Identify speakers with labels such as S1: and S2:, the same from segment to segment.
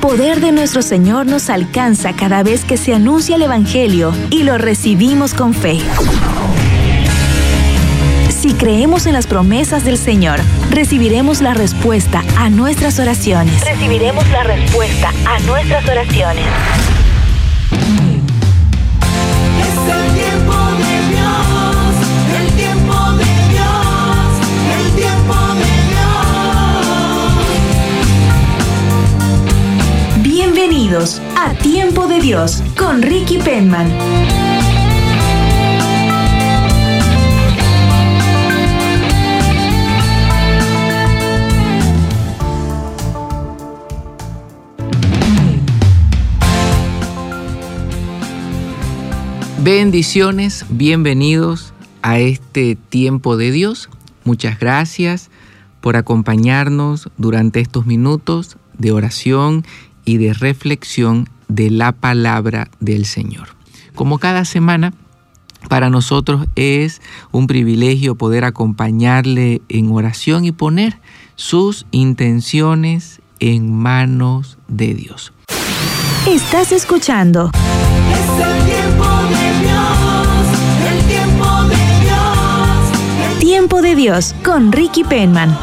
S1: poder de nuestro Señor nos alcanza cada vez que se anuncia el Evangelio y lo recibimos con fe. Si creemos en las promesas del Señor, recibiremos la respuesta a nuestras oraciones.
S2: Recibiremos la respuesta a nuestras oraciones.
S1: Bienvenidos a Tiempo de Dios con Ricky Penman.
S3: Bendiciones, bienvenidos a este tiempo de Dios. Muchas gracias por acompañarnos durante estos minutos de oración y de reflexión de la palabra del Señor. Como cada semana, para nosotros es un privilegio poder acompañarle en oración y poner sus intenciones en manos de Dios.
S1: Estás escuchando
S4: Es el tiempo de Dios, el tiempo de Dios.
S1: Tiempo de Dios con Ricky Penman.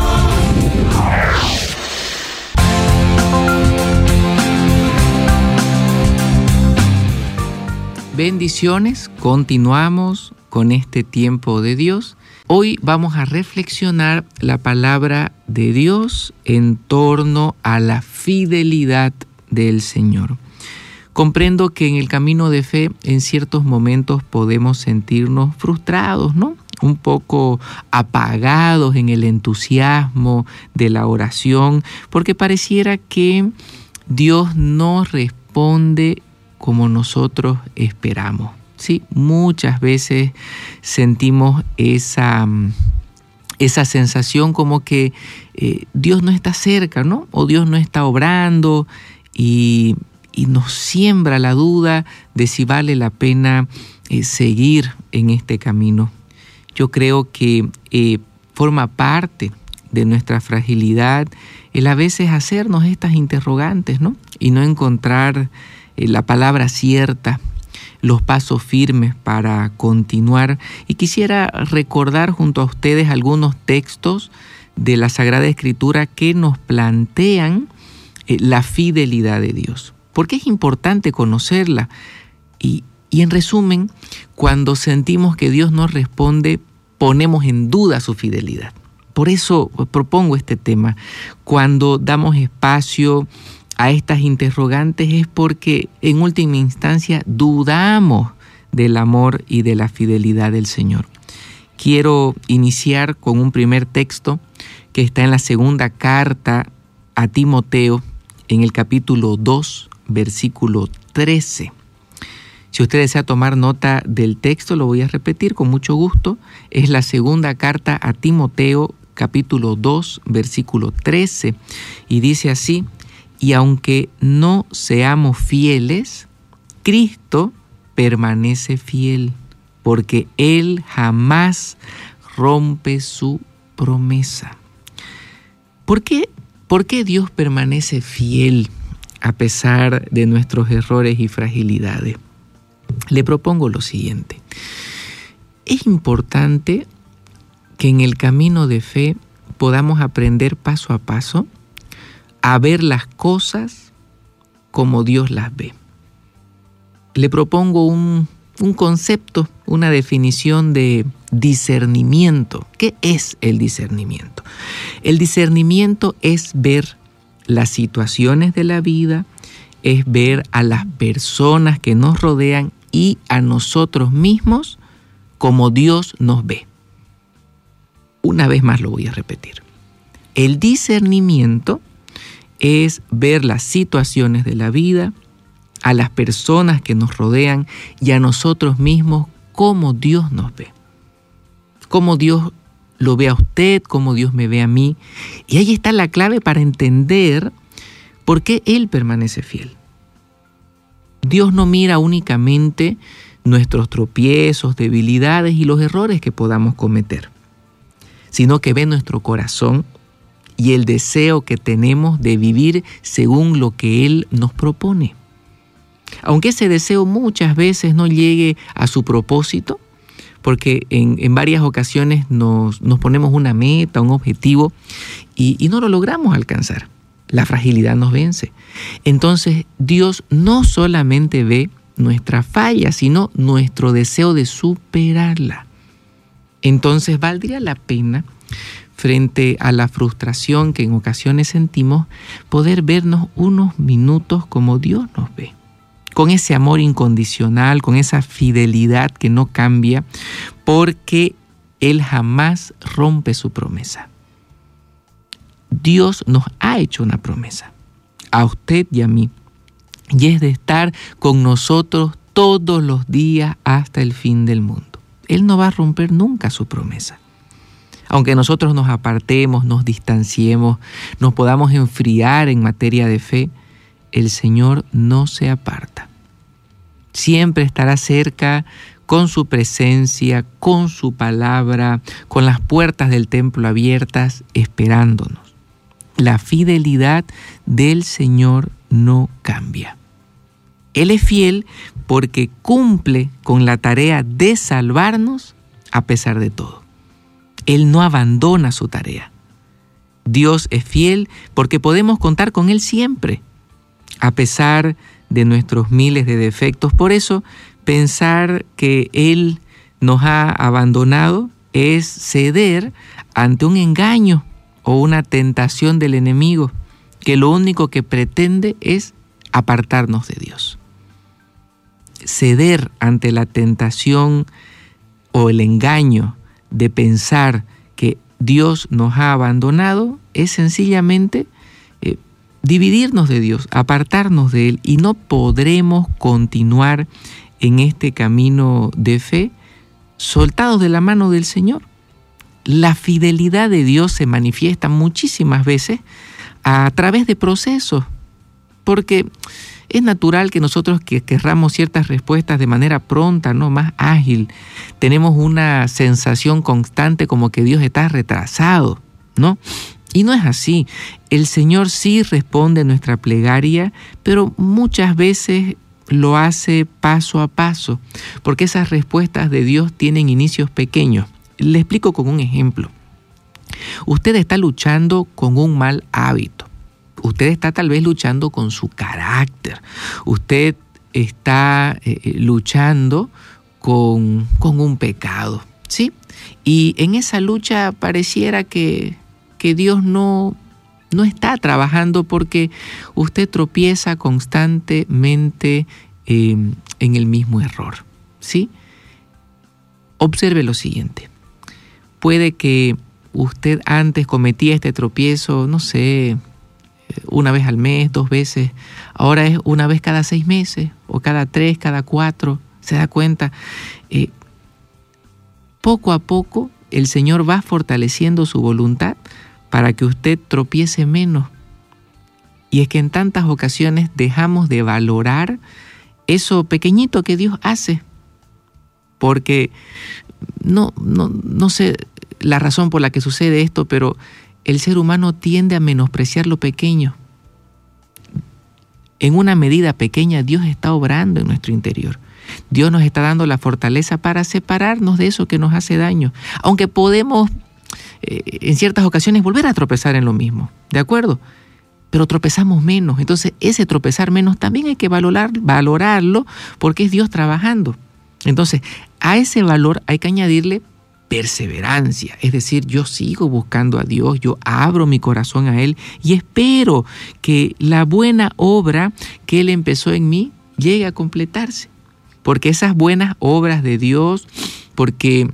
S3: Bendiciones, continuamos con este tiempo de Dios. Hoy vamos a reflexionar la palabra de Dios en torno a la fidelidad del Señor. Comprendo que en el camino de fe en ciertos momentos podemos sentirnos frustrados, ¿no? Un poco apagados en el entusiasmo de la oración, porque pareciera que Dios no responde como nosotros esperamos. Sí, muchas veces sentimos esa, mm, esa sensación como que eh, Dios no está cerca, ¿no? O Dios no está obrando y, y nos siembra la duda de si vale la pena eh, seguir en este camino. Yo creo que eh, forma parte de nuestra fragilidad el a veces hacernos estas interrogantes, ¿no? Y no encontrar eh, la palabra cierta, los pasos firmes para continuar. Y quisiera recordar junto a ustedes algunos textos de la Sagrada Escritura que nos plantean eh, la fidelidad de Dios. Porque es importante conocerla. Y, y en resumen, cuando sentimos que Dios nos responde, ponemos en duda su fidelidad. Por eso propongo este tema. Cuando damos espacio a estas interrogantes es porque en última instancia dudamos del amor y de la fidelidad del Señor. Quiero iniciar con un primer texto que está en la segunda carta a Timoteo, en el capítulo 2, versículo 13. Si usted desea tomar nota del texto, lo voy a repetir con mucho gusto. Es la segunda carta a Timoteo, capítulo 2, versículo 13. Y dice así, y aunque no seamos fieles, Cristo permanece fiel, porque Él jamás rompe su promesa. ¿Por qué, ¿Por qué Dios permanece fiel a pesar de nuestros errores y fragilidades? Le propongo lo siguiente. Es importante que en el camino de fe podamos aprender paso a paso a ver las cosas como Dios las ve. Le propongo un, un, concepto, una definición de discernimiento. ¿Qué es el discernimiento? El discernimiento es ver las situaciones de la vida, es ver a las personas que nos rodean y a nosotros mismos como Dios nos ve. Una vez más lo voy a repetir. El discernimiento es ver las situaciones de la vida, a las personas que nos rodean y a nosotros mismos como Dios nos ve. Como Dios lo ve a usted, como Dios me ve a mí. Y ahí está la clave para entender por qué Él permanece fiel. Dios no mira únicamente nuestros tropiezos, debilidades y los errores que podamos cometer, sino que ve nuestro corazón y el deseo que tenemos de vivir según lo que Él nos propone. Aunque ese deseo muchas veces no llegue a su propósito, porque en, varias ocasiones nos, ponemos una meta, un objetivo, y, y no lo logramos alcanzar. La fragilidad nos vence. Entonces Dios no solamente ve nuestra falla, sino nuestro deseo de superarla. Entonces valdría la pena, frente a la frustración que en ocasiones sentimos, poder vernos unos minutos como Dios nos ve con ese amor incondicional, con esa fidelidad que no cambia, porque Él jamás rompe su promesa. Dios nos ha hecho una promesa, a usted y a mí, y es de estar con nosotros todos los días hasta el fin del mundo. Él no va a romper nunca su promesa. Aunque nosotros nos apartemos, nos distanciemos, nos podamos enfriar en materia de fe, el Señor no se aparta. Siempre estará cerca con su presencia, con su palabra, con las puertas del templo abiertas, esperándonos. La fidelidad del Señor no cambia. Él es fiel porque cumple con la tarea de salvarnos a pesar de todo. Él no abandona su tarea. Dios es fiel porque podemos contar con Él siempre a pesar de nuestros miles de defectos. Por eso, pensar que Él nos ha abandonado es ceder ante un engaño o una tentación del enemigo, que lo único que pretende es apartarnos de Dios. Ceder ante la tentación o el engaño de pensar que Dios nos ha abandonado es sencillamente dividirnos de Dios, apartarnos de Él y no podremos continuar en este camino de fe soltados de la mano del Señor. La fidelidad de Dios se manifiesta muchísimas veces a través de procesos, porque es natural que nosotros que querramos ciertas respuestas de manera pronta, no más ágil, tenemos una sensación constante como que Dios está retrasado, ¿no? Y no es así. El Señor sí responde nuestra plegaria, pero muchas veces lo hace paso a paso, porque esas respuestas de Dios tienen inicios pequeños. Le explico con un ejemplo. Usted está luchando con un mal hábito. Usted está tal vez luchando con su carácter. Usted está eh, eh, luchando con, con un pecado. ¿Sí? Y en esa lucha pareciera que que Dios no, no está trabajando porque usted tropieza constantemente em, en el mismo error. ¿sí? Observe lo siguiente. Puede que usted antes cometía este tropiezo, no sé, una vez al mes, dos veces, ahora es una vez cada seis meses o cada tres, cada cuatro, se da cuenta. Eh, poco a poco el Señor va fortaleciendo su voluntad para que usted tropiece menos. Y es que en tantas ocasiones dejamos de valorar eso pequeñito que Dios hace, porque no, no, no sé la razón por la que sucede esto, pero el ser humano tiende a menospreciar lo pequeño. En una medida pequeña Dios está obrando en nuestro interior. Dios nos está dando la fortaleza para separarnos de eso que nos hace daño. Aunque podemos eh, en ciertas ocasiones volver a tropezar en lo mismo, ¿de acuerdo? Pero tropezamos menos. Entonces ese tropezar menos también hay que valorar, valorarlo porque es Dios trabajando. Entonces a ese valor hay que añadirle perseverancia, es decir, yo sigo buscando a Dios, yo abro mi corazón a Él y espero que la buena obra que Él empezó en mí llegue a completarse. Porque esas buenas obras de Dios, porque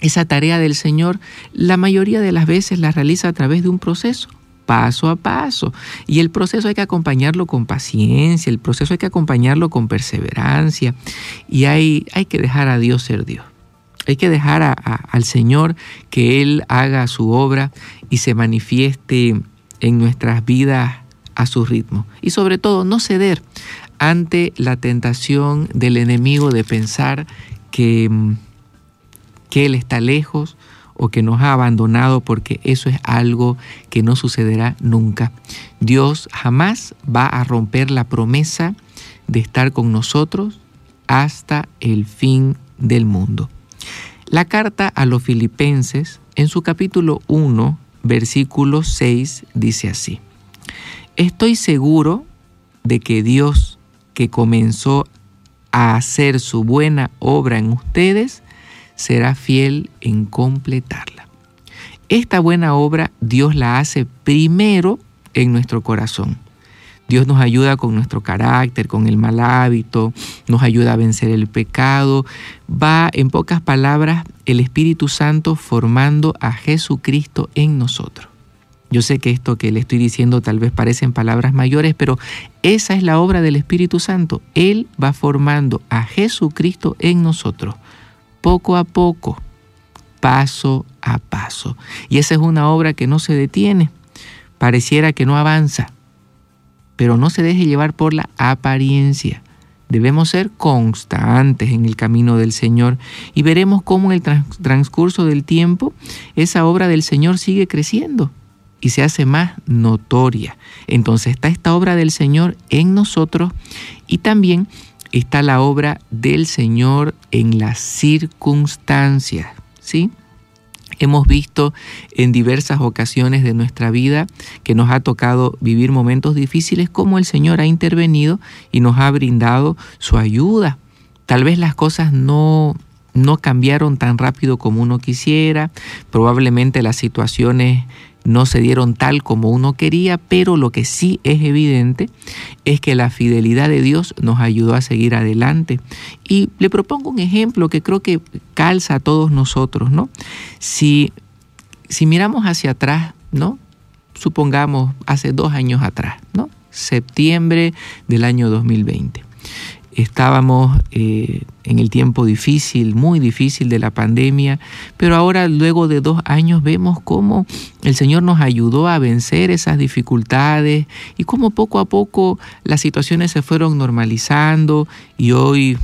S3: esa tarea del Señor, la mayoría de las veces la realiza a través de un proceso, paso a paso. Y el proceso hay que acompañarlo con paciencia, el proceso hay que acompañarlo con perseverancia y hay, hay que dejar a Dios ser Dios. Hay que dejar al Señor que Él haga su obra y se manifieste en nuestras vidas a su ritmo. Y sobre todo, no ceder ante la tentación del enemigo de pensar que mm, que Él está lejos o que nos ha abandonado porque eso es algo que no sucederá nunca. Dios jamás va a romper la promesa de estar con nosotros hasta el fin del mundo. La carta a los filipenses en su capítulo 1, versículo 6 dice así, Estoy seguro de que Dios que comenzó a hacer su buena obra en ustedes, será fiel en completarla. Esta buena obra Dios la hace primero en nuestro corazón. Dios nos ayuda con nuestro carácter, con el mal hábito, nos ayuda a vencer el pecado. Va, en pocas palabras, el Espíritu Santo formando a Jesucristo en nosotros. Yo sé que esto que le estoy diciendo tal vez parecen palabras mayores, pero esa es la obra del Espíritu Santo. Él va formando a Jesucristo en nosotros, poco a poco, paso a paso. Y esa es una obra que no se detiene, pareciera que no avanza, pero no se deje llevar por la apariencia. Debemos ser constantes en el camino del Señor y veremos cómo en el transcurso del tiempo esa obra del Señor sigue creciendo y se hace más notoria. Entonces está esta obra del Señor en nosotros y también está la obra del Señor en las circunstancias, ¿sí? Hemos visto en diversas ocasiones de nuestra vida que nos ha tocado vivir momentos difíciles como el Señor ha intervenido y nos ha brindado su ayuda. Tal vez las cosas no no cambiaron tan rápido como uno quisiera, probablemente las situaciones no se dieron tal como uno quería, pero lo que sí es evidente es que la fidelidad de Dios nos ayudó a seguir adelante. Y le propongo un ejemplo que creo que calza a todos nosotros, ¿no? Si, si miramos hacia atrás, ¿no? Supongamos hace dos años atrás, ¿no? Septiembre del año 2020 estábamos eh, en el tiempo difícil, muy difícil de la pandemia, pero ahora luego de dos años vemos cómo el Señor nos ayudó a vencer esas dificultades y cómo poco a poco las situaciones se fueron normalizando y hoy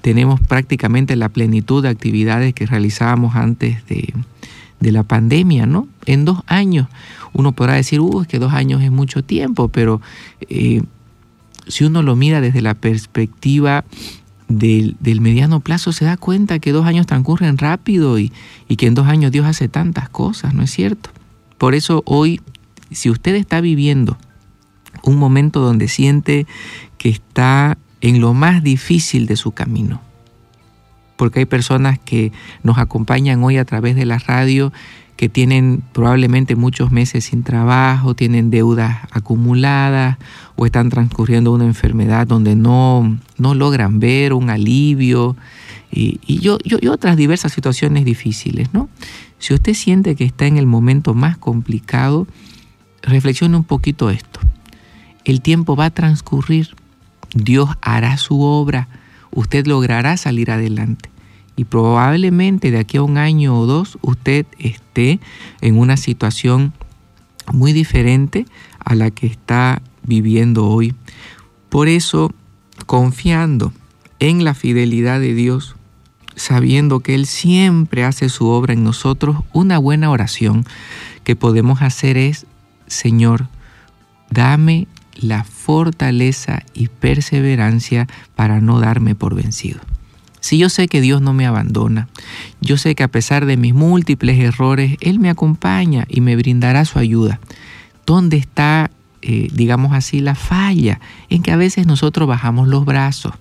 S3: tenemos prácticamente la plenitud de actividades que realizábamos antes de, la pandemia, ¿no? En dos años. Uno podrá decir, uh, es que dos años es mucho tiempo, pero eh, si uno lo mira desde la perspectiva del, mediano plazo, se da cuenta que dos años transcurren rápido y, y que en dos años Dios hace tantas cosas, ¿no es cierto? Por eso hoy, si usted está viviendo un momento donde siente que está en lo más difícil de su camino, porque hay personas que nos acompañan hoy a través de la radio que tienen probablemente muchos meses sin trabajo, tienen deudas acumuladas o están transcurriendo una enfermedad donde no, no logran ver un alivio y, yo, yo, otras diversas situaciones difíciles. ¿no? Si usted siente que está en el momento más complicado, reflexione un poquito esto. El tiempo va a transcurrir, Dios hará su obra, usted logrará salir adelante y probablemente de aquí a un año o dos usted esté en una situación muy diferente a la que está viviendo hoy. Por eso, confiando en la fidelidad de Dios, sabiendo que Él siempre hace su obra en nosotros, una buena oración que podemos hacer es, Señor, dame la fortaleza y perseverancia para no darme por vencido. Si yo sé que Dios no me abandona, yo sé que a pesar de mis múltiples errores, Él me acompaña y me brindará su ayuda. ¿Dónde está, eh, digamos así, la falla? En que a veces nosotros bajamos los brazos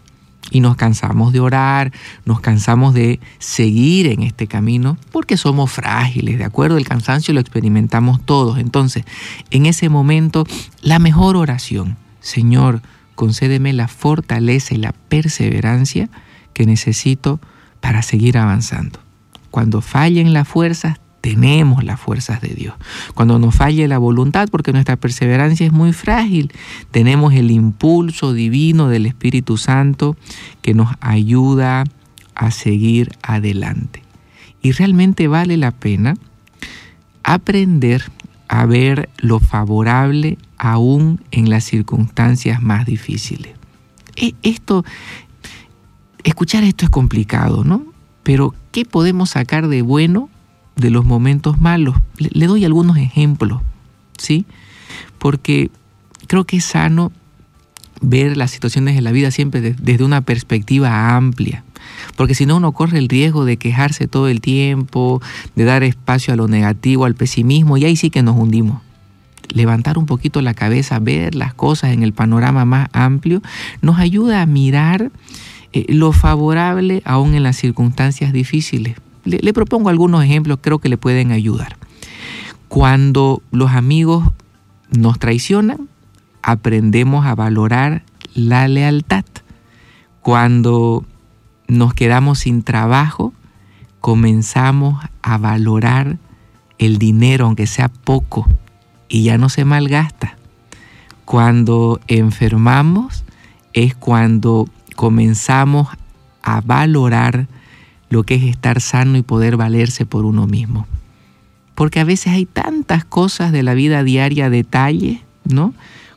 S3: y nos cansamos de orar, nos cansamos de seguir en este camino porque somos frágiles, ¿de acuerdo? El cansancio lo experimentamos todos. Entonces, en ese momento, la mejor oración, Señor, concédeme la fortaleza y la perseverancia que necesito para seguir avanzando. Cuando fallen las fuerzas, tenemos las fuerzas de Dios. Cuando nos falle la voluntad, porque nuestra perseverancia es muy frágil, tenemos el impulso divino del Espíritu Santo que nos ayuda a seguir adelante. Y realmente vale la pena aprender a ver lo favorable aún en las circunstancias más difíciles. E, esto Escuchar esto es complicado, ¿no? Pero ¿qué podemos sacar de bueno de los momentos malos. Le, doy algunos ejemplos, ¿sí? Porque creo que es sano ver las situaciones de la vida siempre de- desde una perspectiva amplia. Porque si no, uno corre el riesgo de quejarse todo el tiempo, de dar espacio a lo negativo, al pesimismo, y ahí sí que nos hundimos. Levantar un poquito la cabeza, ver las cosas en el panorama más amplio, nos ayuda a mirar eh, lo favorable aún en las circunstancias difíciles. Le, le propongo algunos ejemplos, creo que le pueden ayudar. Cuando los amigos nos traicionan, aprendemos a valorar la lealtad. Cuando nos quedamos sin trabajo, comenzamos a valorar el dinero, aunque sea poco, y ya no se malgasta. Cuando enfermamos es cuando comenzamos a valorar lo que es estar sano y poder valerse por uno mismo. Porque a veces hay tantas cosas de la vida diaria, detalles, ¿no?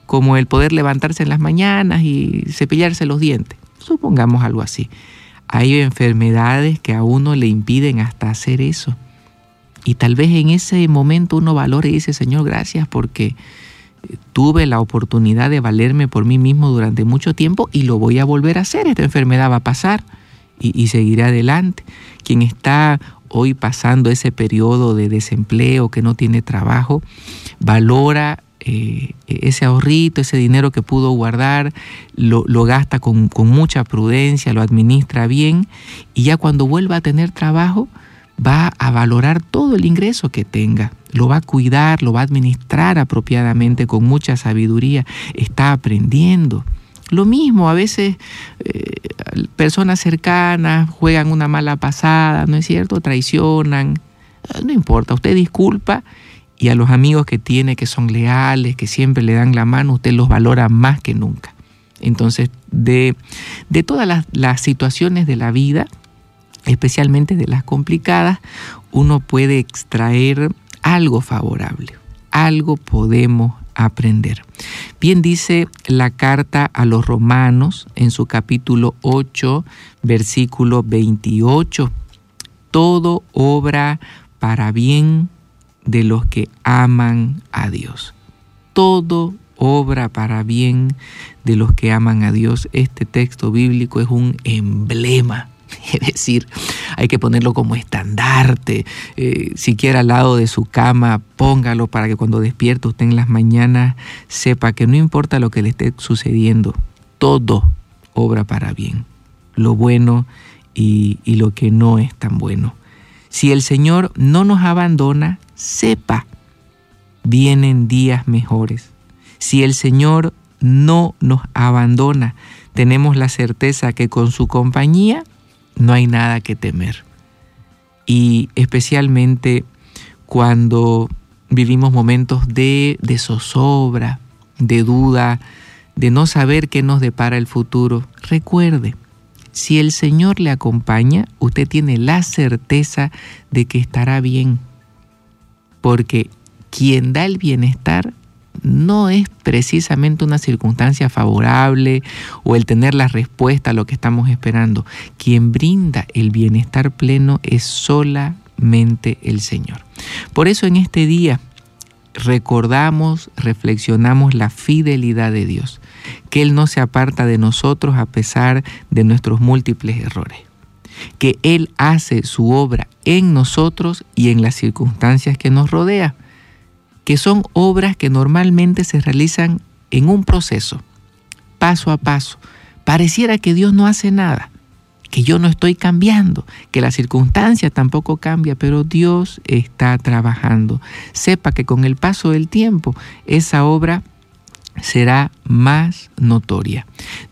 S3: Como el poder levantarse en las mañanas y cepillarse los dientes. Supongamos algo así. Hay enfermedades que a uno le impiden hasta hacer eso. Y tal vez en ese momento uno valore y dice, Señor, gracias porque eh, tuve la oportunidad de valerme por mí mismo durante mucho tiempo y lo voy a volver a hacer. Esta enfermedad va a pasar y, y seguiré adelante. Quien está hoy pasando ese periodo de desempleo, que no tiene trabajo, valora eh, ese ahorrito, ese dinero que pudo guardar, lo, lo gasta con mucha prudencia, lo administra bien y ya cuando vuelva a tener trabajo va a valorar todo el ingreso que tenga, lo va a cuidar, lo va a administrar apropiadamente con mucha sabiduría, está aprendiendo. Lo mismo, a veces eh, personas cercanas juegan una mala pasada, ¿no es cierto? Traicionan, Eh, no importa, usted disculpa y a los amigos que tiene que son leales, que siempre le dan la mano, usted los valora más que nunca. Entonces, de, de todas las, las situaciones de la vida, especialmente de las complicadas, uno puede extraer algo favorable, algo podemos aprender. Bien dice la carta a los romanos en su capítulo 8, versículo 28, todo obra para bien de los que aman a Dios. Todo obra para bien de los que aman a Dios. Este texto bíblico es un emblema es decir, hay que ponerlo como estandarte. Eh, siquiera al lado de su cama, póngalo para que cuando despierte usted en las mañanas sepa que no importa lo que le esté sucediendo, todo obra para bien. Lo bueno y, y lo que no es tan bueno. Si el Señor no nos abandona, sepa, vienen días mejores. Si el Señor no nos abandona, tenemos la certeza que con su compañía no hay nada que temer. Y especialmente cuando vivimos momentos de, de zozobra, de duda, de no saber qué nos depara el futuro, recuerde, si el Señor le acompaña, usted tiene la certeza de que estará bien. Porque quien da el bienestar no es precisamente una circunstancia favorable o el tener la respuesta a lo que estamos esperando. Quien brinda el bienestar pleno es solamente el Señor. Por eso en este día recordamos, reflexionamos la fidelidad de Dios, que Él no se aparta de nosotros a pesar de nuestros múltiples errores, que Él hace su obra en nosotros y en las circunstancias que nos rodean que son obras que normalmente se realizan en un proceso, paso a paso. Pareciera que Dios no hace nada, que yo no estoy cambiando, que la circunstancia tampoco cambia, pero Dios está trabajando. Sepa que con el paso del tiempo esa obra será más notoria.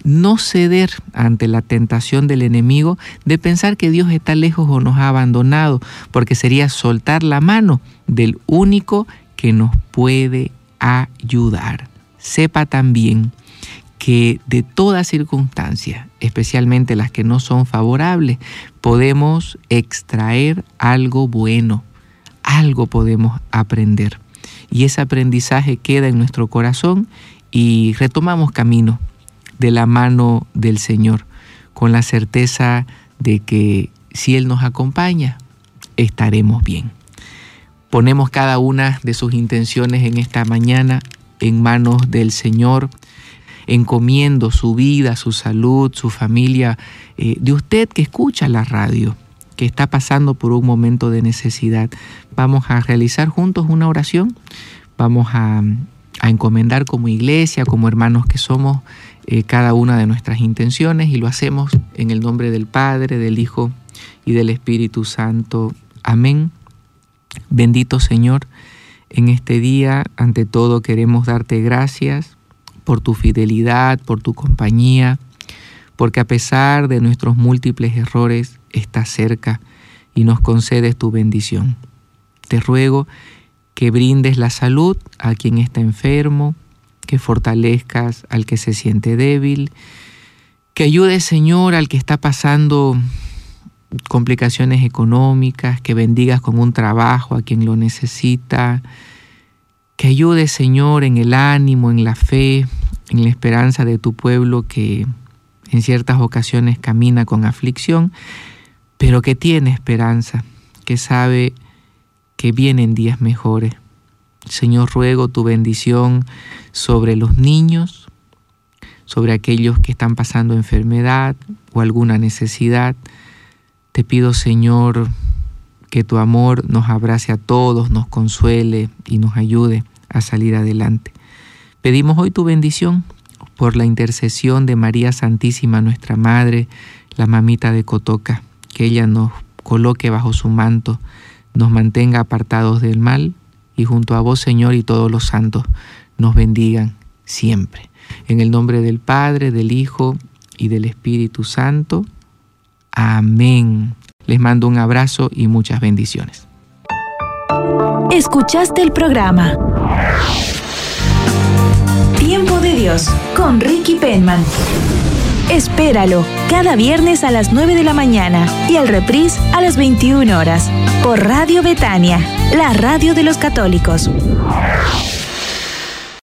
S3: No ceder ante la tentación del enemigo de pensar que Dios está lejos o nos ha abandonado, porque sería soltar la mano del único que nos puede ayudar. Sepa también que de toda circunstancia, especialmente las que no son favorables, podemos extraer algo bueno, algo podemos aprender. Y ese aprendizaje queda en nuestro corazón y retomamos camino de la mano del Señor, con la certeza de que si Él nos acompaña, estaremos bien. Ponemos cada una de sus intenciones en esta mañana en manos del Señor, encomiendo su vida, su salud, su familia, eh, de usted que escucha la radio, que está pasando por un momento de necesidad. Vamos a realizar juntos una oración, vamos a, encomendar como iglesia, como hermanos que somos, eh, cada una de nuestras intenciones y lo hacemos en el nombre del Padre, del Hijo y del Espíritu Santo. Amén. Bendito Señor, en este día, ante todo, queremos darte gracias por tu fidelidad, por tu compañía, porque a pesar de nuestros múltiples errores, estás cerca y nos concedes tu bendición. Te ruego que brindes la salud a quien está enfermo, que fortalezcas al que se siente débil, que ayudes, Señor, al que está pasando complicaciones económicas, que bendigas con un trabajo a quien lo necesita, que ayude Señor en el ánimo, en la fe, en la esperanza de tu pueblo que en ciertas ocasiones camina con aflicción, pero que tiene esperanza, que sabe que vienen días mejores. Señor, ruego tu bendición sobre los niños, sobre aquellos que están pasando enfermedad o alguna necesidad, te pido, Señor, que tu amor nos abrace a todos, nos consuele y nos ayude a salir adelante. Pedimos hoy tu bendición por la intercesión de María Santísima, nuestra Madre, la mamita de Cotoca, que ella nos coloque bajo su manto, nos mantenga apartados del mal y junto a vos, Señor, y todos los santos nos bendigan siempre. En el nombre del Padre, del Hijo y del Espíritu Santo. Amén. Les mando un abrazo y muchas bendiciones.
S1: Escuchaste el programa Tiempo de Dios con Ricky Penman. Espéralo cada viernes a las 9 de la mañana y al reprise a las 21 horas por Radio Betania, la radio de los católicos.